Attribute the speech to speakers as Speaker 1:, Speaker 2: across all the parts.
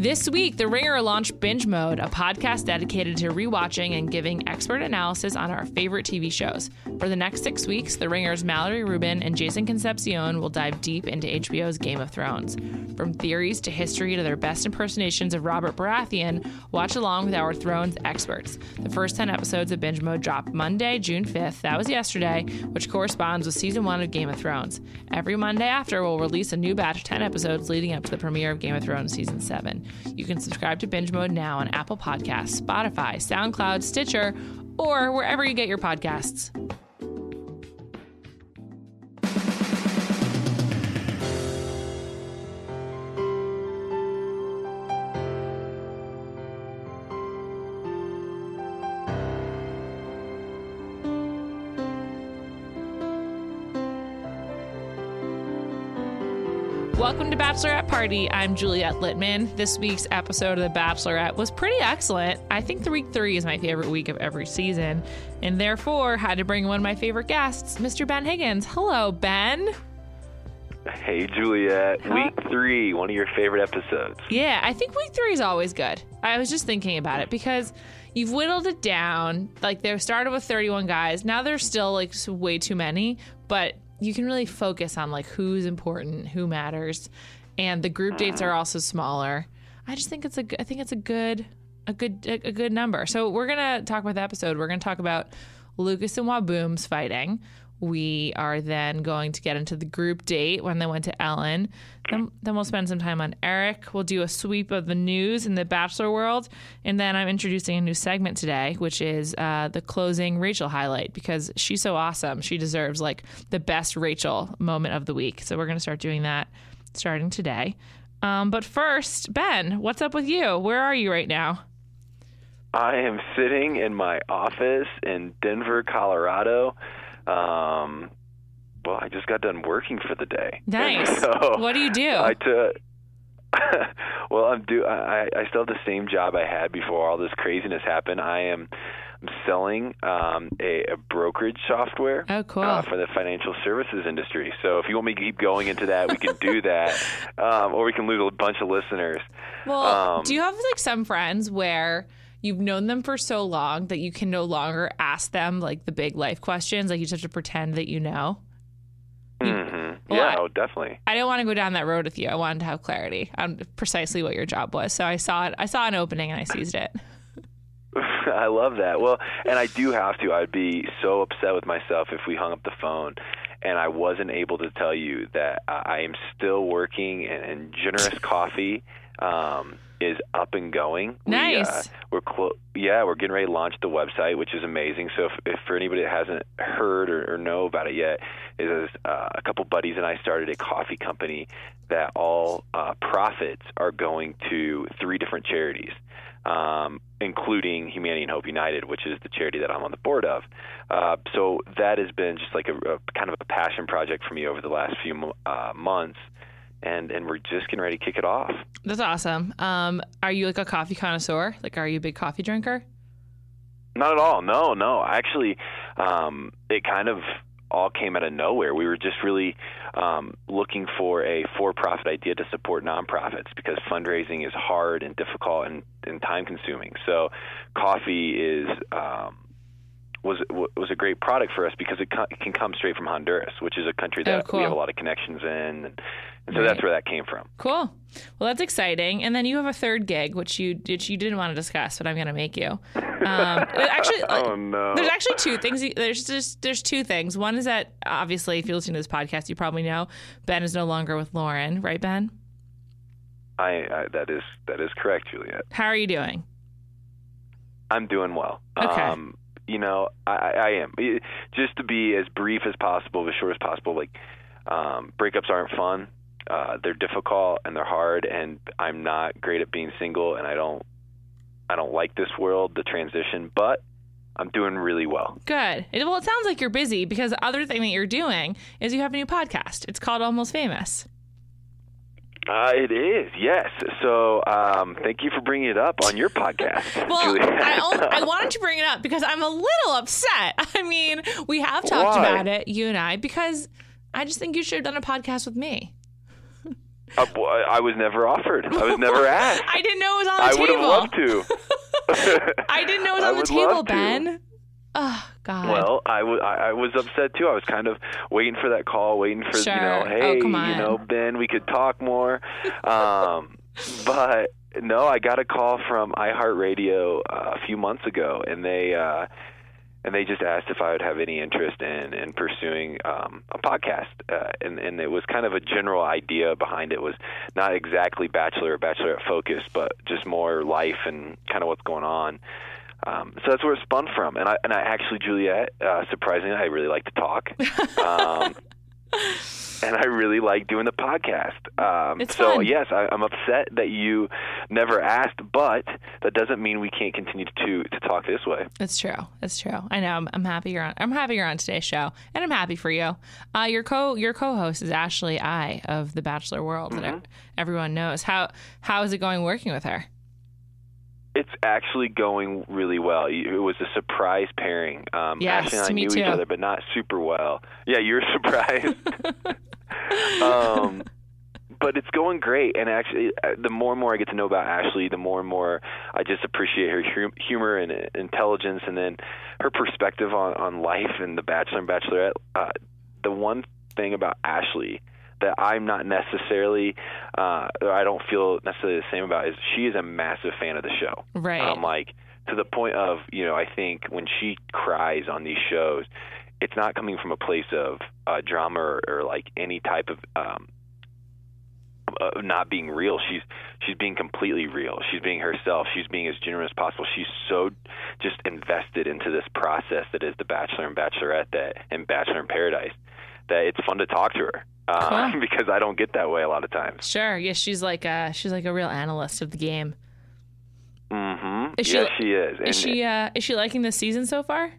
Speaker 1: This week, The Ringer launched Binge Mode, a podcast dedicated to rewatching and giving expert analysis on our favorite TV shows. For the next six weeks, The Ringer's Mallory Rubin and Jason Concepcion will dive deep into HBO's Game of Thrones. From theories to history to their best impersonations of Robert Baratheon, watch along with our Thrones experts. The first 10 episodes of Binge Mode dropped Monday, June 5th. That was yesterday, which corresponds with season one of Game of Thrones. Every Monday after, we'll release a new batch of 10 episodes leading up to the premiere of Game of Thrones season 7. You can subscribe to Binge Mode now on Apple Podcasts, Spotify, SoundCloud, Stitcher, or wherever you get your podcasts. Welcome to Bachelorette Party. I'm Juliet Litman. This week's episode of The Bachelorette was pretty excellent. I think the week three is my favorite week of every season, and therefore had to bring one of my favorite guests, Mr. Ben Higgins. Hello, Ben.
Speaker 2: Hey, Juliet.
Speaker 1: Huh?
Speaker 2: Week three, one of your favorite episodes.
Speaker 1: Yeah, I think week three is always good. I was just thinking about it because you've whittled it down. Like they started with 31 guys. Now there's still like way too many, but you can really focus on like who's important, who matters, and the group dates mm-hmm. are also smaller. I just think it's a I think it's a good a good a, a good number. So we're gonna talk about the episode. We're gonna talk about Lucas and Whaboom's fighting. We are then going to get into the group date when they went to Ellen. Then, then we'll spend some time on Eric. We'll do a sweep of the news in the Bachelor world. And then I'm introducing a new segment today, which is uh, the closing Rachel highlight because she's so awesome. She deserves like the best Rachel moment of the week. So we're going to start doing that starting today. Um, but first, Ben, what's up with you? Where are you right now?
Speaker 2: I am sitting in my office in Denver, Colorado. Um, well, I just got done working for the day.
Speaker 1: Nice.
Speaker 2: so
Speaker 1: What do you do?
Speaker 2: I took. well, I'm do. I I still have the same job I had before all this craziness happened. I am. I'm selling um, a, a brokerage software
Speaker 1: Oh, cool.
Speaker 2: uh, for the financial services industry. So if you want me to keep going into that, we can do that, um, or we can lose a bunch of listeners.
Speaker 1: Well,
Speaker 2: Um,
Speaker 1: do you have like some friends where you've known them for so long that you can no longer ask them like the big life questions? Like you just have to pretend that you know?
Speaker 2: hmm
Speaker 1: Well,
Speaker 2: yeah,
Speaker 1: I-
Speaker 2: oh, definitely.
Speaker 1: I didn't want to go down that road with you. I wanted to have clarity on precisely what your job was. So I saw it. I saw an opening and I seized it.
Speaker 2: I love that. Well, and I do have to. I'd be so upset with myself if we hung up the phone and I wasn't able to tell you that I I am still working and, and Generous Coffee um, is up and going. We, uh,
Speaker 1: Nice.
Speaker 2: we're clo- yeah, we're getting ready to launch the website, which is amazing. So if, if for anybody that hasn't heard or, or know about it yet, is uh, a couple buddies and I started a coffee company that all uh, profits are going to three different charities um, including Humanity and Hope United, which is the charity that I'm on the board of. Uh, so that has been just like a, a kind of a passion project for me over the last few uh, months, and and we're just getting ready to kick it off.
Speaker 1: That's awesome. Um, are you like a coffee connoisseur? Like, are you a big coffee drinker?
Speaker 2: Not at all. No, no. Actually, um, it kind of all came out of nowhere. We were just really um, looking for a for-profit idea to support nonprofits because fundraising is hard and difficult and, and time-consuming. So, coffee is um, was was a great product for us because it, co- it can come straight from Honduras, which is a country that
Speaker 1: Oh, cool.
Speaker 2: we have a lot of connections in, and, and so
Speaker 1: Right.
Speaker 2: that's where that came from.
Speaker 1: Cool. Well, that's exciting. And then you have a third gig, which you which you didn't want to discuss, but I'm going to make you. Um, actually,
Speaker 2: Oh no!
Speaker 1: There's actually two things. There's just there's two things. One is that obviously, if you listen to this podcast, you probably know Ben is no longer with Lauren, right, Ben?
Speaker 2: I, I that is that is correct, Juliet.
Speaker 1: How are you doing?
Speaker 2: I'm doing well.
Speaker 1: Okay.
Speaker 2: Um, you know, I, I am. It- Just to be as brief as possible, as short as possible. Like, um, breakups aren't fun. Uh, they're difficult and they're hard, and I'm not great at being single, and I don't, I don't like this world, the transition. But I'm doing really well.
Speaker 1: Good. Well, it sounds like you're busy because the other thing that you're doing is you have a new podcast. It's called Almost Famous.
Speaker 2: Uh, it is, yes. So, um, thank you for bringing it up on your podcast,
Speaker 1: Well, I, only, I wanted to bring it up because I'm a little upset. I mean, we have talked
Speaker 2: Why?
Speaker 1: about it, you and I, because I just think you should have done a podcast with me.
Speaker 2: Uh, I was never offered. I was never asked.
Speaker 1: I didn't know it was on the
Speaker 2: I
Speaker 1: table.
Speaker 2: would have loved to.
Speaker 1: I didn't know it was
Speaker 2: I
Speaker 1: on the table,
Speaker 2: love to.
Speaker 1: Ben. Oh God.
Speaker 2: Well, I wa- I I was upset too. I was kind of waiting for that call, waiting for
Speaker 1: Sure.
Speaker 2: you know,
Speaker 1: Oh,
Speaker 2: hey,
Speaker 1: come
Speaker 2: you know. Ben, we could talk more. Um, but no, I got a call from iHeartRadio uh, a few months ago, and they uh, and they just asked if I would have any interest in in pursuing um, a podcast, uh, and and it was kind of a general idea behind it was not exactly bachelor or bachelorette focused, but just more life and kind of what's going on. Um, so that's where it spun from, and I and I actually Juliet, uh, surprisingly, I really like to talk, um, and I really like doing the podcast. Um,
Speaker 1: It's
Speaker 2: so
Speaker 1: fun.
Speaker 2: yes, I, I'm upset that you never asked, but that doesn't mean we can't continue to to talk this way.
Speaker 1: It's true. It's true. I know. I'm, I'm happy you're on. I'm happy you're on today's show, and I'm happy for you. Uh, your co your co-host is Ashley I of the Bachelor World
Speaker 2: Mm-hmm.
Speaker 1: that everyone knows. How how is it going working with her?
Speaker 2: It's actually going really well. It was a surprise pairing. Um,
Speaker 1: Yes,
Speaker 2: Ashley and I
Speaker 1: me
Speaker 2: knew
Speaker 1: too.
Speaker 2: each other, but not super well. Yeah, you're surprised. um, but it's going great. And actually, uh, the more and more I get to know about Ashley, the more and more I just appreciate her hu- humor and uh, intelligence, and then her perspective on on life and the Bachelor and Bachelorette. Uh, the one thing about Ashley that I'm not necessarily, uh, I don't feel necessarily the same about is she is a massive fan of the show.
Speaker 1: Right.
Speaker 2: I'm um, like to the point of, you know, I think when she cries on these shows, it's not coming from a place of uh, drama or, or like any type of um, uh, not being real. She's she's being completely real. She's being herself. She's being as genuine as possible. She's so just invested into this process that is the Bachelor and Bachelorette that and Bachelor in Paradise that it's fun to talk to her uh,
Speaker 1: Cool.
Speaker 2: because I don't get that way a lot of times.
Speaker 1: Sure. Yeah, she's like a she's like a real analyst of the game.
Speaker 2: Mm-hmm.
Speaker 1: Is she-
Speaker 2: she is. And
Speaker 1: Is she uh is she liking this season so far?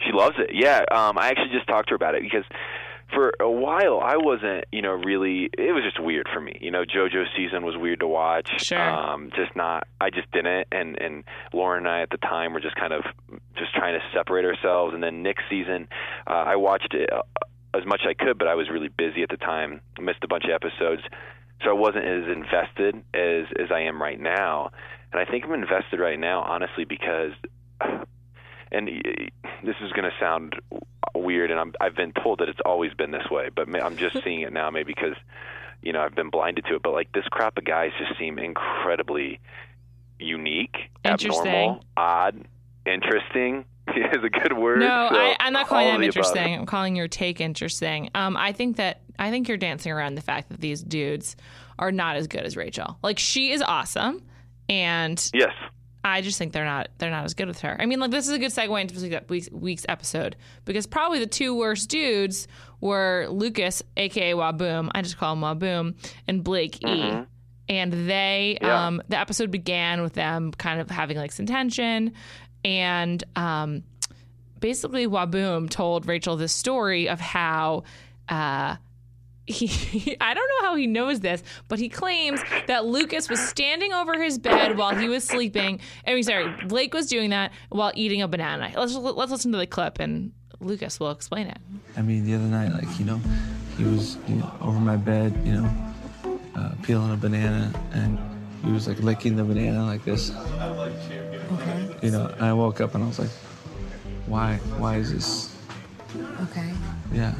Speaker 2: She loves it. Yeah. Um, I actually just talked to her about it because for a while I wasn't, you know, really. It was just weird for me. You know, JoJo's season was weird to watch.
Speaker 1: Sure.
Speaker 2: Um, just not. I just didn't. And and Lauren and I at the time were just kind of just trying to separate ourselves. And then Nick's season, uh, I watched it uh, as much as I could, but I was really busy at the time. Missed a bunch of episodes. So I wasn't as invested as as I am right now. And I think I'm invested right now, honestly, because and this is going to sound weird, and I'm, I've been told that it's always been this way, but I'm just seeing it now, maybe because you know I've been blinded to it. But like this crop of guys just seem incredibly unique,
Speaker 1: Interesting.
Speaker 2: abnormal, odd, interesting. is a good word.
Speaker 1: No,
Speaker 2: So,
Speaker 1: I, I'm not calling
Speaker 2: all of
Speaker 1: them
Speaker 2: above.
Speaker 1: interesting. I'm calling your take interesting. Um, I think that I think you're dancing around the fact that these dudes are not as good as Rachel. Like she is awesome, and
Speaker 2: Yes.
Speaker 1: I just think they're not they're not as good with her. I mean, like this is a good segue into this week's, week's episode because probably the two worst dudes were Lucas, aka Whaboom, I just call him Whaboom, and Blake E. And they,
Speaker 2: Yeah.
Speaker 1: um, the episode began with them kind of having like some tension, and um, basically Whaboom told Rachel this story of how. Uh, he, I don't know how he knows this, but he claims that Lucas was standing over his bed while he was sleeping. I mean, sorry, Blake was doing that while eating a banana. Let's let's listen to the clip and Lucas will explain it.
Speaker 3: I mean, the other night, like, you know, he was you know, over my bed, you know, uh, peeling a banana, and he was like licking the banana like this. Okay. You know, and I woke up and I was like, why? Why is this?
Speaker 4: Okay.
Speaker 3: Yeah.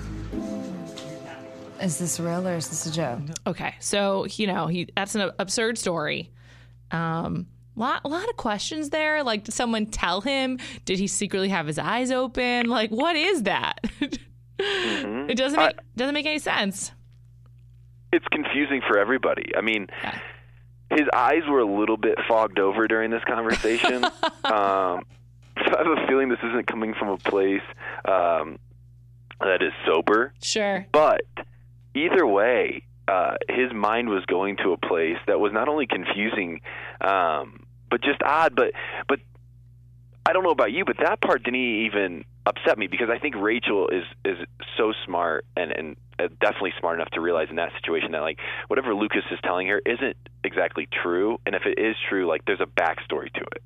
Speaker 4: Is this real or is this a joke?
Speaker 1: Okay, so you know he that's an absurd story. Um, lot a lot of questions there. Like, did someone tell him? Did he secretly have his eyes open? Like, what is that? It doesn't make doesn't make any sense.
Speaker 2: It's confusing for everybody. I mean,
Speaker 1: Yeah.
Speaker 2: his eyes were a little bit fogged over during this conversation. um, so I have a feeling this isn't coming from a place um, that is sober.
Speaker 1: Sure.
Speaker 2: But either way, uh, his mind was going to a place that was not only confusing, um, but just odd. But but I don't know about you, but that part didn't even upset me because I think Rachel is is so smart and and uh, definitely smart enough to realize in that situation that like whatever Lucas is telling her isn't exactly true, and if it is true, like there's a backstory to it.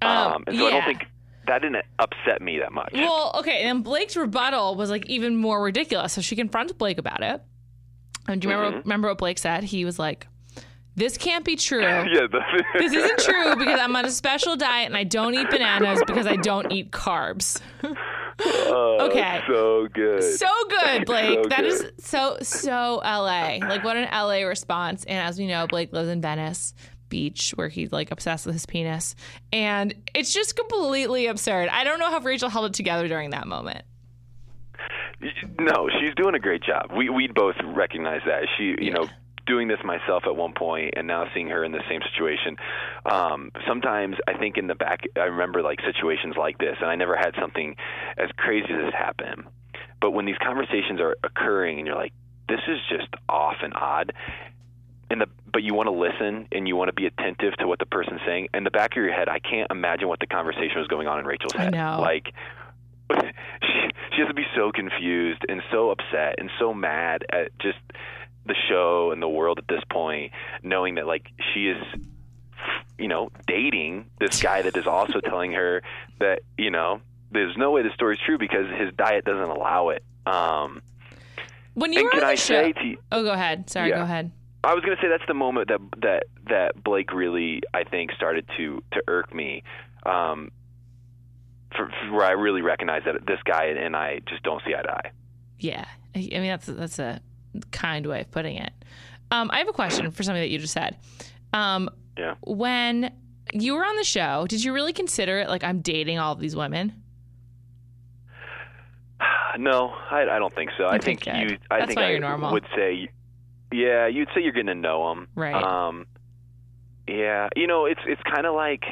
Speaker 1: Um,
Speaker 2: and so I
Speaker 1: yeah.
Speaker 2: don't think that didn't upset me that much.
Speaker 1: Well, okay, and then Blake's rebuttal was like even more ridiculous. So she confronts Blake about it. And do you remember mm-hmm. remember what Blake said? He was like, "This can't be true.
Speaker 2: Yeah,
Speaker 1: This isn't true because I'm on a special diet and I don't eat bananas because I don't eat carbs."
Speaker 2: Oh,
Speaker 1: Okay.
Speaker 2: so good.
Speaker 1: So good, Blake.
Speaker 2: So
Speaker 1: That is
Speaker 2: good.
Speaker 1: so so LA. Like what an LA response. And as we know, Blake lives in Venice Beach where he's like obsessed with his penis. And it's just completely absurd. I don't know how Rachel held it together during that moment.
Speaker 2: No, she's doing a great job. We we both recognize that. She, you know, doing this myself at one point, and now seeing her in the same situation. Um, sometimes I think in the back, I remember like situations like this, and I never had something as crazy as this happen. But when these conversations are occurring, and you're like, this is just off and odd. In the, but you want to listen and you want to be attentive to what the person's saying. In the back of your head, I can't imagine what the conversation was going on in Rachel's head. Like, she she has to be so confused and so upset and so mad at just the show and the world at this point, knowing that like she is, you know, dating this guy that is also telling her that you know there's no way the story's true because his diet doesn't allow it. Um,
Speaker 1: When you
Speaker 2: and
Speaker 1: were
Speaker 2: can
Speaker 1: on the
Speaker 2: I
Speaker 1: show, oh, go ahead. Sorry,
Speaker 2: Yeah.
Speaker 1: go ahead.
Speaker 2: I was going to say that's the moment that that that Blake really I think started to to irk me, um, for, for where I really recognize that this guy and I just don't see eye to eye.
Speaker 1: Yeah, I mean that's that's a kind way of putting it. Um, I have a question for something that you just said. Um,
Speaker 2: Yeah.
Speaker 1: when you were on the show, did you really consider it like I'm dating all of these women?
Speaker 2: No, I, I don't think so. I
Speaker 1: Okay,
Speaker 2: think you. I
Speaker 1: That's
Speaker 2: think I
Speaker 1: normal.
Speaker 2: would say, yeah, you'd say you're getting to know them.
Speaker 1: Right.
Speaker 2: Um, yeah, you know, it's it's kind of like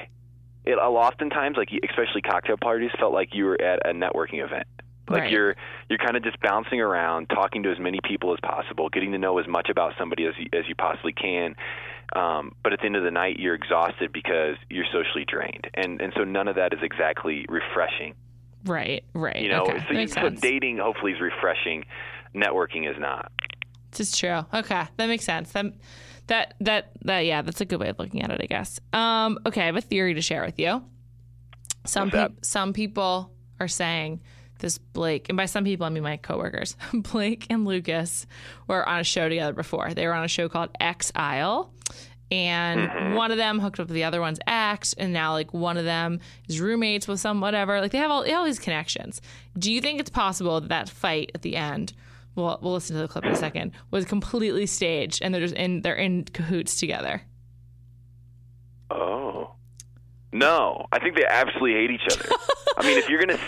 Speaker 2: it. Oftentimes, like especially cocktail parties, felt like you were at a networking event. Like
Speaker 1: Right.
Speaker 2: you're you're kind of just bouncing around, talking to as many people as possible, getting to know as much about somebody as you, as you possibly can. Um, but at the end of the night, you're exhausted because you're socially drained, and and so none of that is exactly refreshing.
Speaker 1: Right, right.
Speaker 2: You know,
Speaker 1: okay.
Speaker 2: so, you, so dating hopefully is refreshing. Networking is not.
Speaker 1: This is true. Okay, that makes sense. That that that that yeah, that's a good way of looking at it, I guess. Um, okay, I have a theory to share with you. Some peop some people are saying this Blake, and by some people I mean my coworkers, Blake and Lucas were on a show together before. They were on a show called Ex Isle. And
Speaker 2: Mm-hmm.
Speaker 1: one of them hooked up with the other one's ex, and now like one of them is roommates with some whatever. Like they have all, they have all these connections. Do you think it's possible that that fight at the end we'll we'll listen to the clip in a second, was completely staged and they're just in they're in cahoots together.
Speaker 2: Oh. No, I think they absolutely hate each other. I mean, if you're gonna,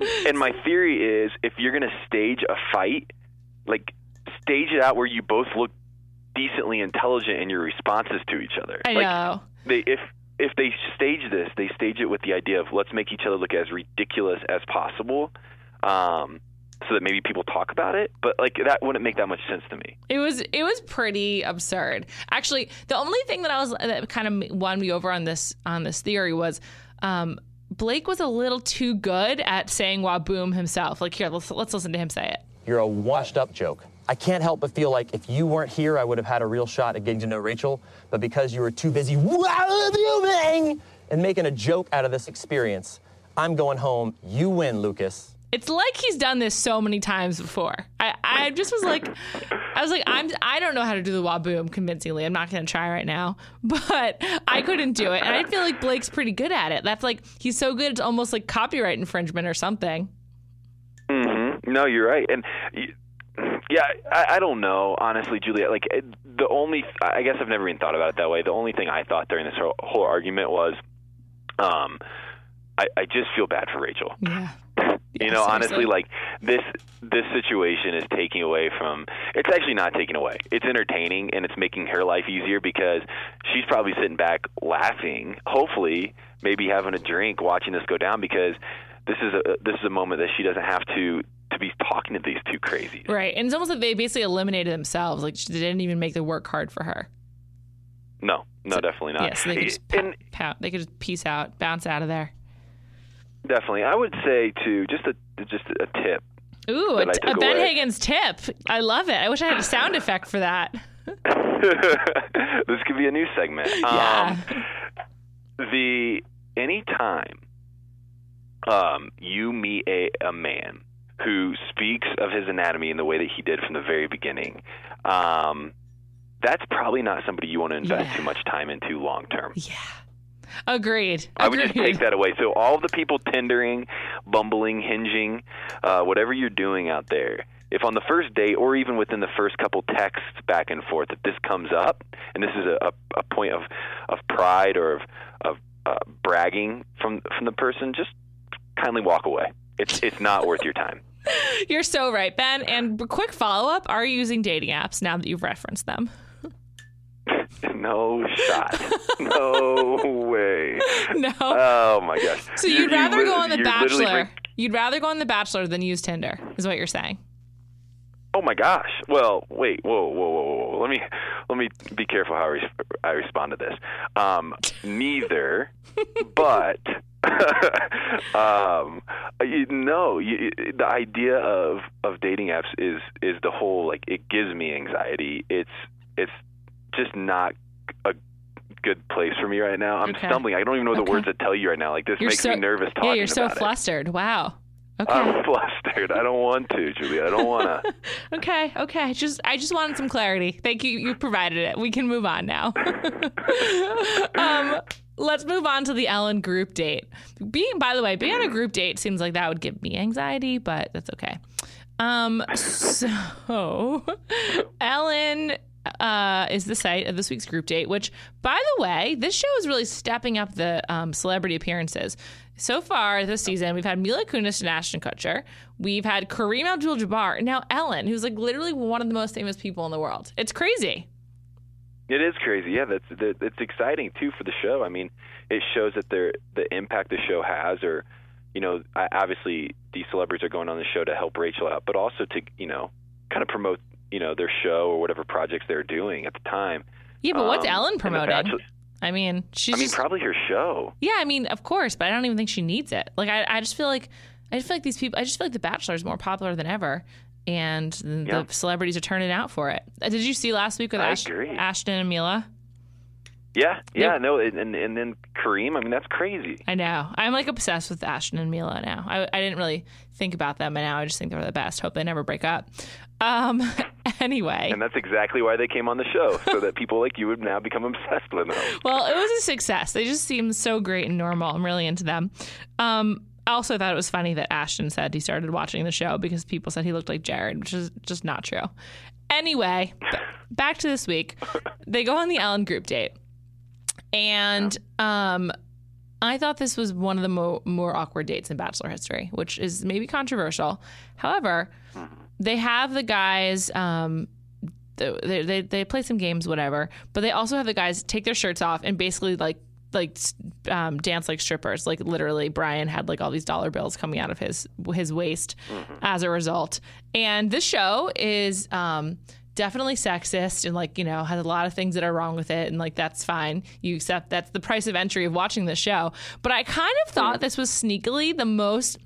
Speaker 2: and my theory is, if you're gonna stage a fight, like stage it out where you both look decently intelligent in your responses to each other.
Speaker 1: I
Speaker 2: like,
Speaker 1: know.
Speaker 2: They if if they stage this, they stage it with the idea of let's make each other look as ridiculous as possible, um, so that maybe people talk about it. But like that wouldn't make that much sense to me.
Speaker 1: It was it was pretty absurd. Actually, the only thing that I was that kind of won me over on this on this theory was um, Blake was a little too good at saying "whaboom" himself. Like here, let's let's listen to him say it.
Speaker 5: You're a washed up joke. I can't help but feel like if you weren't here, I would have had a real shot at getting to know Rachel. But because you were too busy "Whabooming" and making a joke out of this experience, I'm going home. You win, Lucas.
Speaker 1: It's like he's done this so many times before. I, I just was like, I was like, I'm I don't know how to do the whaboom convincingly. I'm not going to try right now, but I couldn't do it, and I feel like Blake's pretty good at it. That's like he's so good, it's almost like copyright infringement or something.
Speaker 2: hmm No, you're right, and yeah, I, I don't know honestly, Juliet. Like the only, I guess I've never even thought about it that way. The only thing I thought during this whole, whole argument was, um, I, I just feel bad for Rachel.
Speaker 1: Yeah.
Speaker 2: You know, honestly, like this this situation is taking away from. It's actually not taking away. It's entertaining and it's making her life easier because she's probably sitting back laughing. Hopefully, maybe having a drink, watching this go down because this is a this is a moment that she doesn't have to to be talking to these two crazies.
Speaker 1: Right, and it's almost like they basically eliminated themselves. Like they didn't even make the work hard for her.
Speaker 2: No, no, definitely not.
Speaker 1: Yeah, so they could just
Speaker 2: and
Speaker 1: pout, they could just peace out, bounce out of there.
Speaker 2: Definitely, I would say too. Just a just a tip.
Speaker 1: Ooh, a, t- a Ben
Speaker 2: away.
Speaker 1: Higgins tip. I love it. I wish I had a sound effect for that.
Speaker 2: this could be a new segment.
Speaker 1: Yeah.
Speaker 2: Um, the anytime um, you meet a, a man who speaks of his anatomy in the way that he did from the very beginning, um, that's probably not somebody you want to invest
Speaker 1: Yeah.
Speaker 2: too much time into long term.
Speaker 1: Yeah. Agreed.
Speaker 2: I would just take that away. So all the people tendering, bumbling, hinging, uh, whatever you're doing out there, if on the first date or even within the first couple texts back and forth, if this comes up and this is a, a, a point of of pride or of of uh, bragging from from the person, just kindly walk away. It's it's not worth your time.
Speaker 1: You're so right, Ben. And quick follow up: Are you using dating apps now that you've referenced them?
Speaker 2: No shot. No way.
Speaker 1: No.
Speaker 2: Oh my gosh.
Speaker 1: so
Speaker 2: You-
Speaker 1: you'd
Speaker 2: you
Speaker 1: rather
Speaker 2: lit-
Speaker 1: go on the Bachelor.
Speaker 2: bring-
Speaker 1: You'd rather go on the Bachelor than use Tinder, is what you're saying.
Speaker 2: Oh my gosh. Well, wait. Whoa, whoa, whoa, whoa. whoa. Let me let me be careful how I, res- I respond to this. Um, neither, but um, you know, you, the idea of of dating apps is is the whole like it gives me anxiety. It's it's just not a good place for me right now. I'm
Speaker 1: Okay.
Speaker 2: stumbling. I don't even know the
Speaker 1: Okay.
Speaker 2: words to tell you right now. Like this
Speaker 1: You're
Speaker 2: makes
Speaker 1: so
Speaker 2: me nervous talking
Speaker 1: yeah. You're so
Speaker 2: about it.
Speaker 1: flustered. Wow. Okay.
Speaker 2: I'm flustered. I don't want to, Julia. I don't want to.
Speaker 1: Okay, okay. Just I just wanted some clarity. Thank you. You provided it. We can move on now. um, let's move on to the Ellen group date. Being, by the way, being on a group date seems like that would give me anxiety, but that's okay. Um, so Ellen uh, is the site of this week's group date, which, by the way, this show is really stepping up the um, celebrity appearances. So far this season, we've had Mila Kunis and Ashton Kutcher. We've had Kareem Abdul-Jabbar, and now Ellen, who's like literally one of the most famous people in the world. It's crazy.
Speaker 2: It is crazy. Yeah, that's that, it's exciting too for the show. I mean, it shows that they're the impact the show has, or you know, obviously these celebrities are going on the show to help Rachel out, but also to you know, kind of promote you know their show or whatever projects they're doing at the time.
Speaker 1: Yeah, but what's
Speaker 2: Um,
Speaker 1: Ellen promoting? I mean, she's
Speaker 2: I mean,
Speaker 1: just
Speaker 2: probably her show.
Speaker 1: Yeah, I mean, of course, but I don't even think she needs it. Like, I, I just feel like, I just feel like these people, I just feel like The Bachelor is more popular than ever, and the
Speaker 2: Yeah.
Speaker 1: celebrities are turning out for it. Uh, Did you see last week with Ash- Ashton and Mila?
Speaker 2: Yeah, yeah,
Speaker 1: Yep.
Speaker 2: no, and and then Kareem. I mean, that's crazy.
Speaker 1: I know. I'm like obsessed with Ashton and Mila now. I, I didn't really think about them, and now I just think they're the best. Hope they never break up. Um, anyway,
Speaker 2: And that's exactly why they came on the show, so that people like you would now become obsessed with them.
Speaker 1: well, it was a success. They just seem so great and normal. I'm really into them. Um, I also thought it was funny that Ashton said he started watching the show because people said he looked like Jared, which is just not true. Anyway, b- back to this week. They go on the Ellen group date. And um, I thought this was one of the mo- more awkward dates in Bachelor history, which is maybe controversial. However, they have the guys. Um, they, they they play some games, whatever. But they also have the guys take their shirts off and basically like like um, dance like strippers. Like literally, Brian had like all these dollar bills coming out of his his waist as a result. And this show is. Um, definitely sexist and like you know has a lot of things that are wrong with it and like that's fine you accept that's the price of entry of watching the show but i kind of thought this was sneakily the most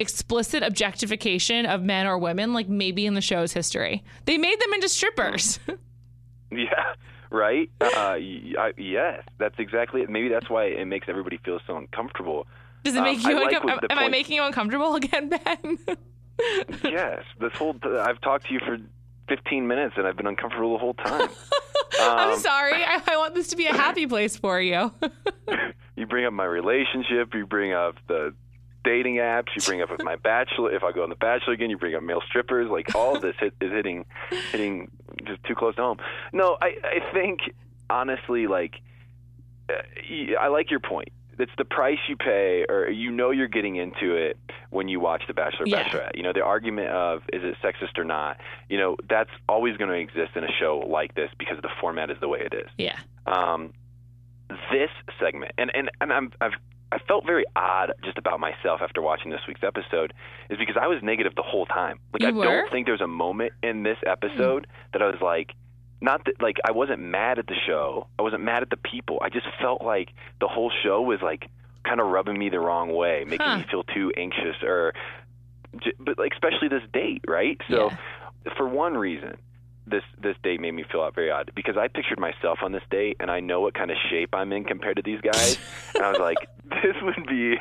Speaker 1: explicit objectification of men or women like maybe in the show's history they made them into strippers
Speaker 2: Yeah, right. Uh, I, yes, that's exactly it. Maybe that's why it makes everybody feel so uncomfortable.
Speaker 1: does it
Speaker 2: Um,
Speaker 1: make
Speaker 2: I
Speaker 1: you
Speaker 2: like
Speaker 1: uncom-
Speaker 2: what
Speaker 1: am, am i making you uncomfortable again ben
Speaker 2: yes, this whole I've talked to you for 15 minutes and I've been uncomfortable the whole time.
Speaker 1: i'm
Speaker 2: Um,
Speaker 1: sorry I, I want this to be a happy place for you
Speaker 2: you bring up my relationship, you bring up the dating apps, you bring up with my bachelor. If I go on the bachelor again, you bring up male strippers. Like all of this hit, is hitting, hitting just too close to home. No, I, I think honestly, like I like your point. It's the price you pay, or you know you're getting into it when you watch The Bachelor,
Speaker 1: Yeah.
Speaker 2: Bachelorette. You know the argument of is it sexist or not. You know that's always going to exist in a show like this because the format is the way it is
Speaker 1: yeah
Speaker 2: um, this segment, and and and I'm I've I felt very odd just about myself after watching this week's episode, is because I was negative the whole time. Like
Speaker 1: You
Speaker 2: I
Speaker 1: were?
Speaker 2: don't think there's a moment in this hmm. episode that I was like, not that like I wasn't mad at the show, I wasn't mad at the people. I just felt like the whole show was like kind of rubbing me the wrong way, making
Speaker 1: Huh.
Speaker 2: me feel too anxious, or but like especially this date, right? So for one reason, this this date made me feel out very odd because I pictured myself on this date and I know what kind of shape I'm in compared to these guys, and I was like, this would be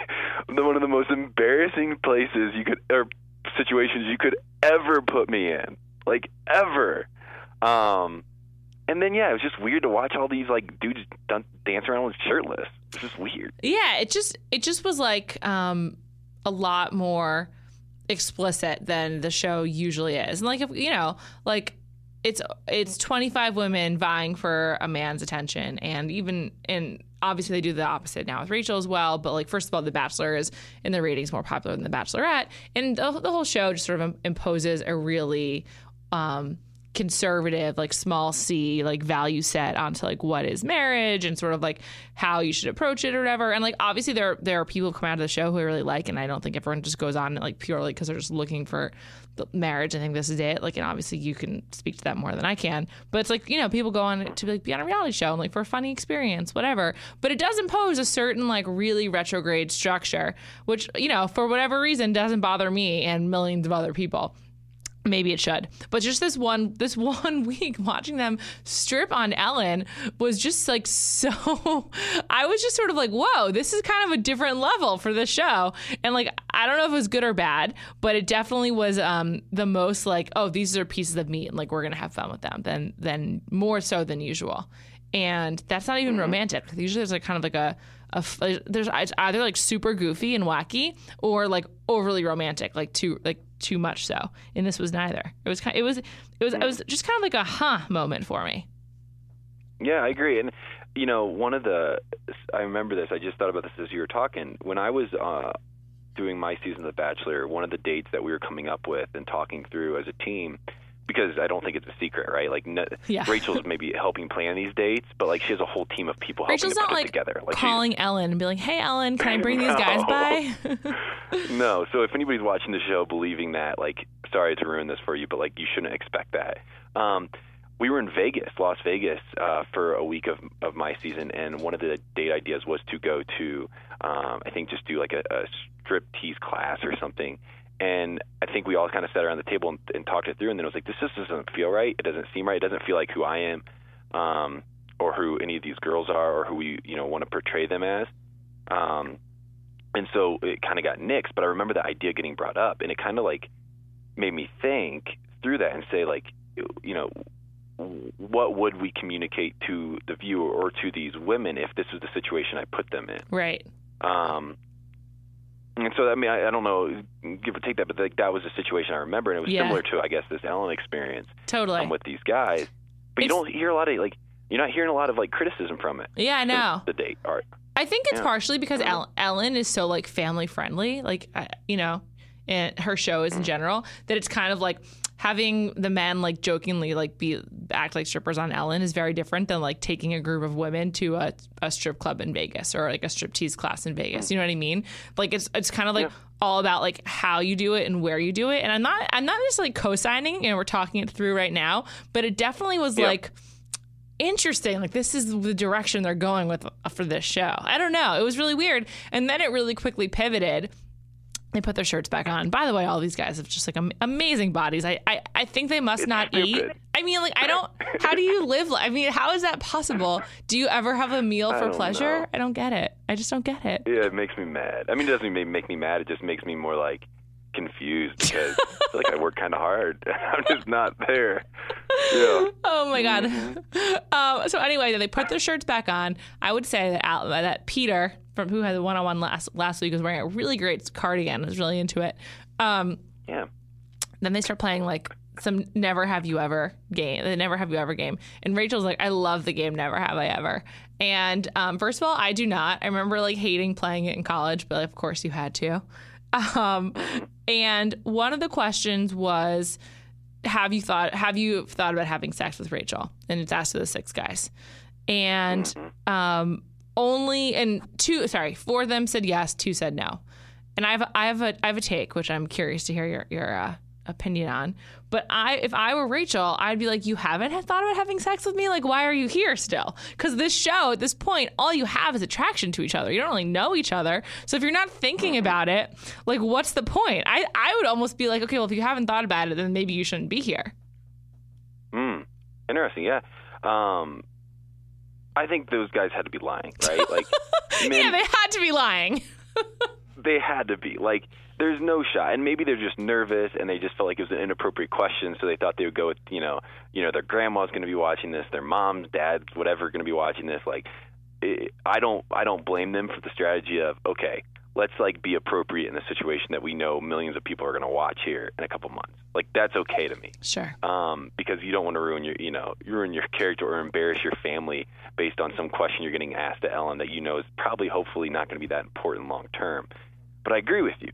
Speaker 2: the, one of the most embarrassing places you could or situations you could ever put me in, like ever. Um, and then yeah, it was just weird to watch all these like dudes dun- dance around with shirtless. It's just weird.
Speaker 1: Yeah, it just it just was like um a lot more explicit than the show usually is. And like if you know, like it's it's 25 women vying for a man's attention. And even in obviously they do the opposite now with Rachel as well, but like first of all the Bachelor is in the ratings more popular than the Bachelorette. And the, the whole show just sort of imposes a really um conservative like small c like value set onto like what is marriage and sort of like how you should approach it or whatever. And like obviously there there are people who come out of the show who I really like and I don't think everyone just goes on like purely because they're just looking for marriage I think this is it. Like and obviously you can speak to that more than I can but it's like you know people go on to be like be on a reality show and like for a funny experience whatever. But it does impose a certain like really retrograde structure which you know for whatever reason doesn't bother me and millions of other people maybe it should. But just this one this one week watching them strip on ellen was just like so i was just sort of like whoa this is kind of a different level for the show. And like i don't know if it was good or bad but it definitely was um the most like oh these are pieces of meat and like we're gonna have fun with them than than more so than usual. And that's not even romantic usually there's like kind of like a there's it's either like super goofy and wacky or like overly romantic like too like too much so and this was neither it was kind it was it was it was just kind of like a huh moment for me
Speaker 2: Yeah, I agree. And you know, one of the I remember this. I just thought about this as you were talking. When I was uh, doing my season of The Bachelor, one of the dates that we were coming up with and talking through as a team, because I don't think it's a secret, right? Like no,
Speaker 1: Yeah.
Speaker 2: Rachel's maybe helping plan these dates, but like she has a whole team of people helping
Speaker 1: rachel's
Speaker 2: to
Speaker 1: not
Speaker 2: put
Speaker 1: like
Speaker 2: it together. Like she's-
Speaker 1: calling ellen and be like hey ellen can i bring these guys by
Speaker 2: no. So if anybody's watching the show believing that, like, sorry to ruin this for you, but like, you shouldn't expect that. Um, we were in Vegas, Las Vegas, uh, for a week of of my season, and one of the date ideas was to go to, um, I think, just do like a, a strip tease class or something. And I think we all kind of sat around the table and, and talked it through, and then it was like, this just doesn't feel right. It doesn't seem right. It doesn't feel like who I am, um, or who any of these girls are, or who we, you know, want to portray them as. Um, and so it kind of got nixed. But I remember the idea getting brought up, and it kind of like made me think through that and say, like, you know, what would we communicate to the viewer or to these women if this was the situation I put them in?
Speaker 1: right
Speaker 2: Um, and so, I mean, I, I don't know, give or take that, but like, that was a situation I remember, and it was
Speaker 1: Yeah.
Speaker 2: similar to, I guess, this Ellen experience
Speaker 1: totally
Speaker 2: um, with these guys. But you don't hear a lot of like, you're not hearing a lot of like criticism from it.
Speaker 1: yeah i know
Speaker 2: The date art.
Speaker 1: I think it's
Speaker 2: Yeah.
Speaker 1: partially because El- Ellen is so like family friendly, like I- you know, and her show is in general that it's kind of like having the men like jokingly like be act like strippers on Ellen is very different than like taking a group of women to a, a strip club in Vegas or like a striptease class in Vegas. You know what I mean? Like it's it's kind of like all about like how you do it and where you do it. And I'm not I'm not just like co-signing, you know, we're talking it through right now, but it definitely was
Speaker 2: Yeah.
Speaker 1: like interesting. Like this is the direction they're going with uh, for this show. I don't know. It was really weird, and then it really quickly pivoted. They put their shirts back on. By the way, all these guys have just like am- amazing bodies. I, I, I think they must
Speaker 2: It's
Speaker 1: not eat. I mean, like I don't. How do you live? li- I mean, how is that possible? Do you ever have a meal for
Speaker 2: don't
Speaker 1: pleasure?
Speaker 2: know.
Speaker 1: I don't get it. I just don't get it.
Speaker 2: Yeah, it makes me mad. I mean, it doesn't make me mad. It just makes me more like confused because I feel like I work kind of hard. I'm just not there. Yeah.
Speaker 1: Oh my god.
Speaker 2: Mm-hmm.
Speaker 1: um, so anyway, they put their shirts back on. I would say that Al- that Peter from who had the one on one last last week was wearing a really great cardigan. I was really into it. Um,
Speaker 2: Yeah.
Speaker 1: then they start playing like some never have you ever game the never have you ever game and rachel's like i love the game never have i ever and um, first of all i do not i remember like hating playing it in college but of course you had to um, and one of the questions was have you thought have you thought about having sex with rachel? And it's asked to the six guys. And um, only and two sorry four of them said yes two said no. And I have I have a I have a take which I'm curious to hear your your uh, opinion on. But I if I were Rachel, I'd be like, you haven't thought about having sex with me? Like, why are you here still? Because this show at this point, all you have is attraction to each other. You don't really know each other. So if you're not thinking about it, like, what's the point? I I would almost be like, okay, well, if you haven't thought about it, then maybe you shouldn't be here.
Speaker 2: Hmm. Interesting. Yeah. Um, I think those guys had to be lying, right? Like,
Speaker 1: yeah, they had to be lying.
Speaker 2: they had to be like there's no shot. And maybe they're just nervous and they just felt like it was an inappropriate question, so they thought they would go with, you know, you know, their grandma's going to be watching this, their mom's, dad's, whatever, going to be watching this. Like, it, I don't, I don't blame them for the strategy of, okay, let's like be appropriate in a situation that we know millions of people are going to watch here in a couple months. Like, that's okay to me.
Speaker 1: Sure.
Speaker 2: Um, because you don't want to ruin your, you know, ruin your character or embarrass your family based on some question you're getting asked to Ellen that you know is probably, hopefully, not going to be that important long term. But I agree with you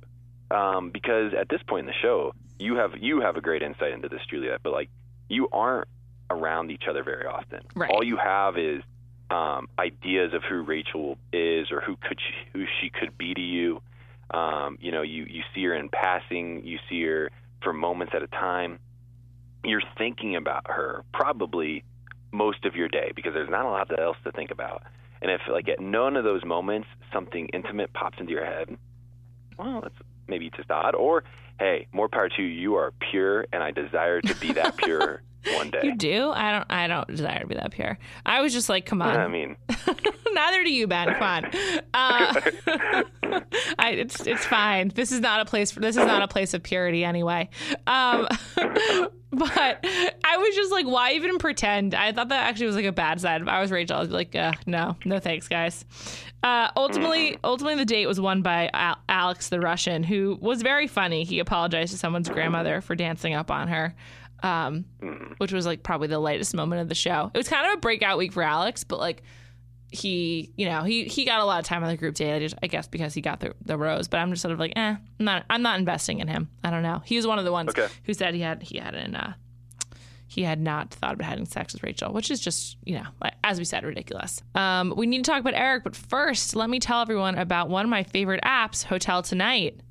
Speaker 2: um, because at this point in the show, you have you have a great insight into this, Juliet. But like, you aren't around each other very often.
Speaker 1: Right.
Speaker 2: All you have is um, ideas of who Rachel is or who could she, who she could be to you. Um, you know, you you see her in passing, you see her for moments at a time. You're thinking about her probably most of your day because there's not a lot else to think about. And if like at none of those moments something intimate pops into your head, well, that's maybe just odd. Or hey, more power to you. You are pure, and I desire to be that pure one day.
Speaker 1: You do? I don't. I don't desire to be that pure. I was just like, come on.
Speaker 2: I mean,
Speaker 1: Neither do you, Ben. Come on. Uh, I, it's it's fine. This is not a place for. This is not a place of purity anyway. Um, but I was just like, why even pretend? I thought that actually was like a bad side. If I was Rachel, I'd be like, uh, no, no thanks, guys. Uh, ultimately, ultimately, the date was won by Al- Alex the Russian, who was very funny. He apologized to someone's grandmother for dancing up on her. Um, which was like probably the lightest moment of the show. It was kind of a breakout week for Alex, but like he, you know, he he got a lot of time on the group date. I, guess because he got the the rose. But I'm just sort of like, eh, I'm not I'm not investing in him. I don't know. He was one of the ones
Speaker 2: Okay.
Speaker 1: who said he had he had an uh, he had not thought about having sex with Rachel, which is just you know, like, as we said, ridiculous. Um, we need to talk about Eric, but first, let me tell everyone about one of my favorite apps, Hotel Tonight.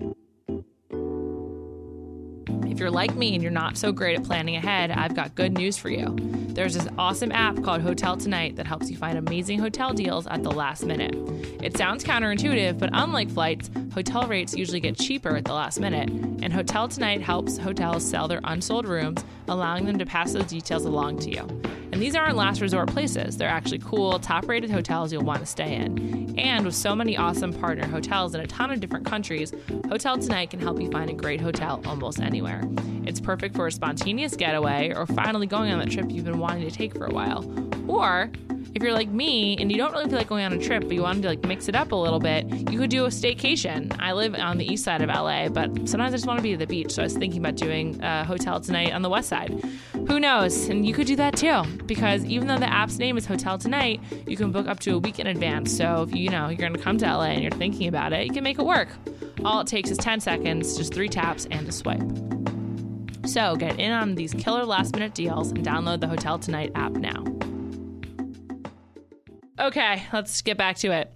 Speaker 1: If you're like me and you're not so great at planning ahead, I've got good news for you. There's this awesome app called Hotel Tonight that helps you find amazing hotel deals at the last minute. It sounds counterintuitive, but unlike flights, hotel rates usually get cheaper at the last minute, and Hotel Tonight helps hotels sell their unsold rooms, allowing them to pass those details along to you. And these aren't last resort places. They're actually cool, top rated hotels you'll want to stay in. And with so many awesome partner hotels in a ton of different countries, Hotel Tonight can help you find a great hotel almost anywhere. It's perfect for a spontaneous getaway or finally going on that trip you've been wanting to take for a while. Or if you're like me and you don't really feel like going on a trip, but you wanted to like mix it up a little bit, you could do a staycation. I live on the east side of LA, but sometimes I just want to be at the beach. So I was thinking about doing a hotel tonight on the west side. Who knows? And you could do that too, because even though the app's name is Hotel Tonight, you can book up to a week in advance. So if you, know, you're going to come to LA and you're thinking about it, you can make it work. All it takes is 10 seconds, just three taps and a swipe. So get in on these killer last minute deals and download the Hotel Tonight app now. Okay, let's get back to it.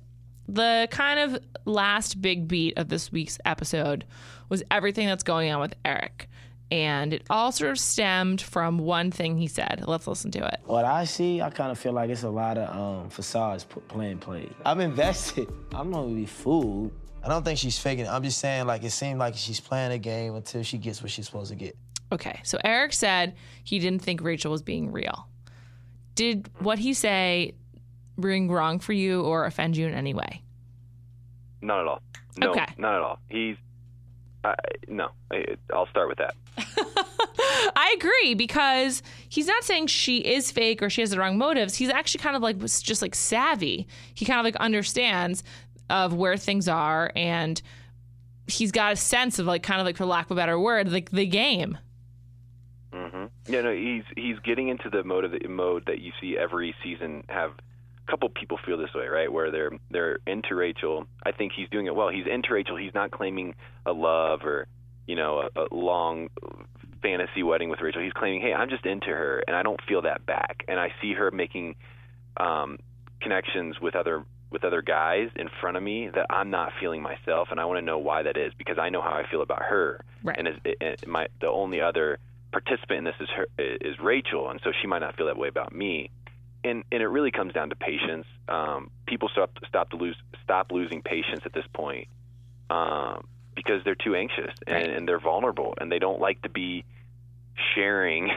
Speaker 1: The kind of last big beat of this week's episode was everything that's going on with Eric. And it all sort of stemmed from one thing he said. Let's listen to it.
Speaker 6: What I see, I kind of feel like it's a lot of um, facades p- playing played. I'm invested. I'm not gonna be fooled.
Speaker 7: I don't think she's faking it. I'm just saying, like, it seemed like she's playing a game until she gets what she's supposed to get.
Speaker 1: Okay, so Eric said he didn't think Rachel was being real. Did what he say ring wrong for you or offend you in any way?
Speaker 2: not at all. No,
Speaker 1: Okay.
Speaker 2: not at all. He's I no. I, I'll start with that.
Speaker 1: I agree because he's not saying she is fake or she has the wrong motives. He's actually kind of like was just like savvy. He kind of like understands of where things are and he's got a sense of like kind of like for lack of a better word like the game.
Speaker 2: Yeah, no, he's he's getting into the mode of the mode that you see every season have. A couple people feel this way, right? Where they're they're into Rachel. I think he's doing it well. He's into Rachel. He's not claiming a love or you know a, a long fantasy wedding with Rachel. He's claiming, hey, I'm just into her, and I don't feel that back. And I see her making um, connections with other with other guys in front of me that I'm not feeling myself, and I want to know why that is because I know how I feel about her.
Speaker 1: Right.
Speaker 2: And is, it, my the only other participant in this is her is Rachel, and so she might not feel that way about me. And and it really comes down to patience. Um, people stop stop to lose stop losing patience at this point um, because they're too anxious and,
Speaker 1: Right.
Speaker 2: and they're vulnerable and they don't like to be sharing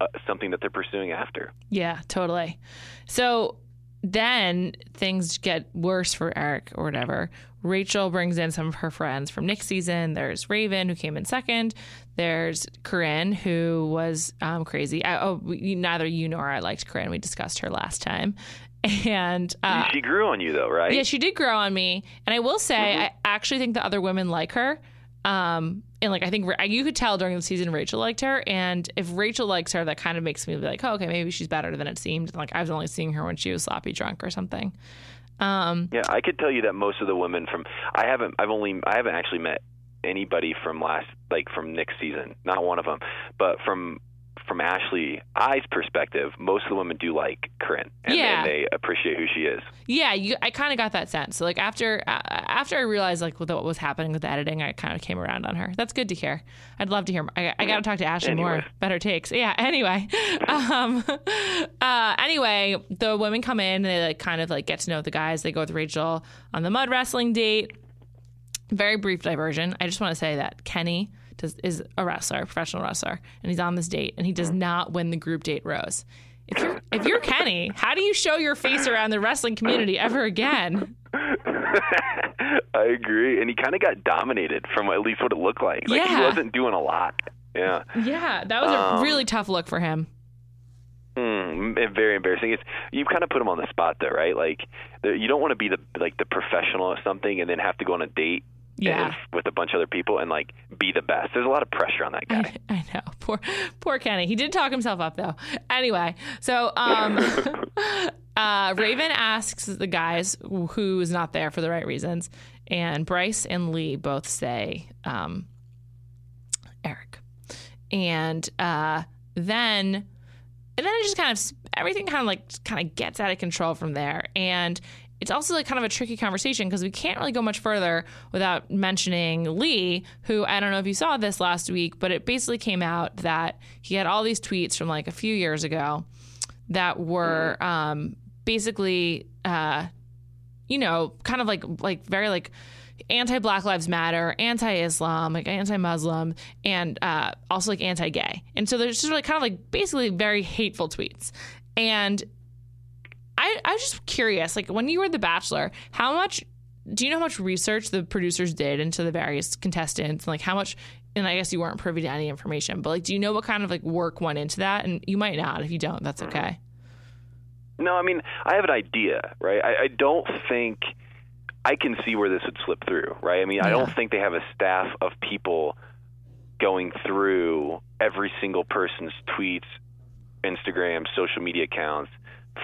Speaker 2: uh, something that they're pursuing after.
Speaker 1: Yeah, totally. So then things get worse for Eric or whatever. Rachel brings in some of her friends from Nick's season. There's Raven, who came in second. There's Corinne, who was um, crazy. I, oh, we, neither you nor I liked Corinne. We discussed her last time. And uh,
Speaker 2: she grew on you though, right?
Speaker 1: yeah, she did grow on me. And I will say, I actually think the other women like her. Um, and like I think you could tell during the season Rachel liked her, and if Rachel likes her, that kind of makes me be like, oh, okay, maybe she's better than it seemed. Like I was only seeing her when she was sloppy drunk or something. Um,
Speaker 2: Yeah, I could tell you that most of the women from I haven't I've only I haven't actually met anybody from last like from Nick's season, not one of them, but from from Ashley I's perspective, most of the women do like Corinne and,
Speaker 1: Yeah.
Speaker 2: and they appreciate who she is.
Speaker 1: yeah, you, I kind of got that sense. So like after uh, after I realized like what was happening with the editing, I kind of came around on her. That's good to hear. I'd love to hear. I, I got to talk to Ashley more. Better takes. Yeah. Anyway, um, uh, anyway, the women come in and they like kind of like get to know the guys. They go with Rachel on the mud wrestling date. Very brief diversion. I just want to say that Kenny does, is a wrestler, a professional wrestler, and he's on this date, and he does not win the group date rose. If you're if you're Kenny, how do you show your face around the wrestling community ever again?
Speaker 2: I agree, and he kind of got dominated from at least what it looked like. Like he wasn't doing a lot. Yeah.
Speaker 1: Yeah, that was a
Speaker 2: Um,
Speaker 1: really tough look for him.
Speaker 2: Mm, very embarrassing. It's you kind of put him on the spot though, right? Like the, you don't want to be the like the professional or something and then have to go on a date
Speaker 1: Yeah.
Speaker 2: with a bunch of other people and like be the best. There's a lot of pressure on that guy.
Speaker 1: I, I know, poor poor Kenny. He did talk himself up though. Anyway, so um, uh, Raven asks the guys who is not there for the right reasons, and Bryce and Lee both say um, Eric, and uh, then and then it just kind of everything kind of like kind of gets out of control from there and it's also like kind of a tricky conversation because we can't really go much further without mentioning Lee, who I don't know if you saw this last week, but it basically came out that he had all these tweets from like a few years ago that were um, basically, uh, you know, kind of like like very like anti Black Lives Matter, anti Islam, like anti Muslim, and uh, also like anti gay. And so there's just like kind of like basically very hateful tweets. And I, I was just curious, like when you were The Bachelor, how much do you know how much research the producers did into the various contestants and like how much and I guess you weren't privy to any information, but like do you know what kind of like work went into that? And you might not. If you don't, that's mm-hmm. okay.
Speaker 2: No, I mean I have an idea, right? I, I don't think I can see where this would slip through, right? I mean I don't think they have a staff of people going through every single person's tweets, Instagram, social media accounts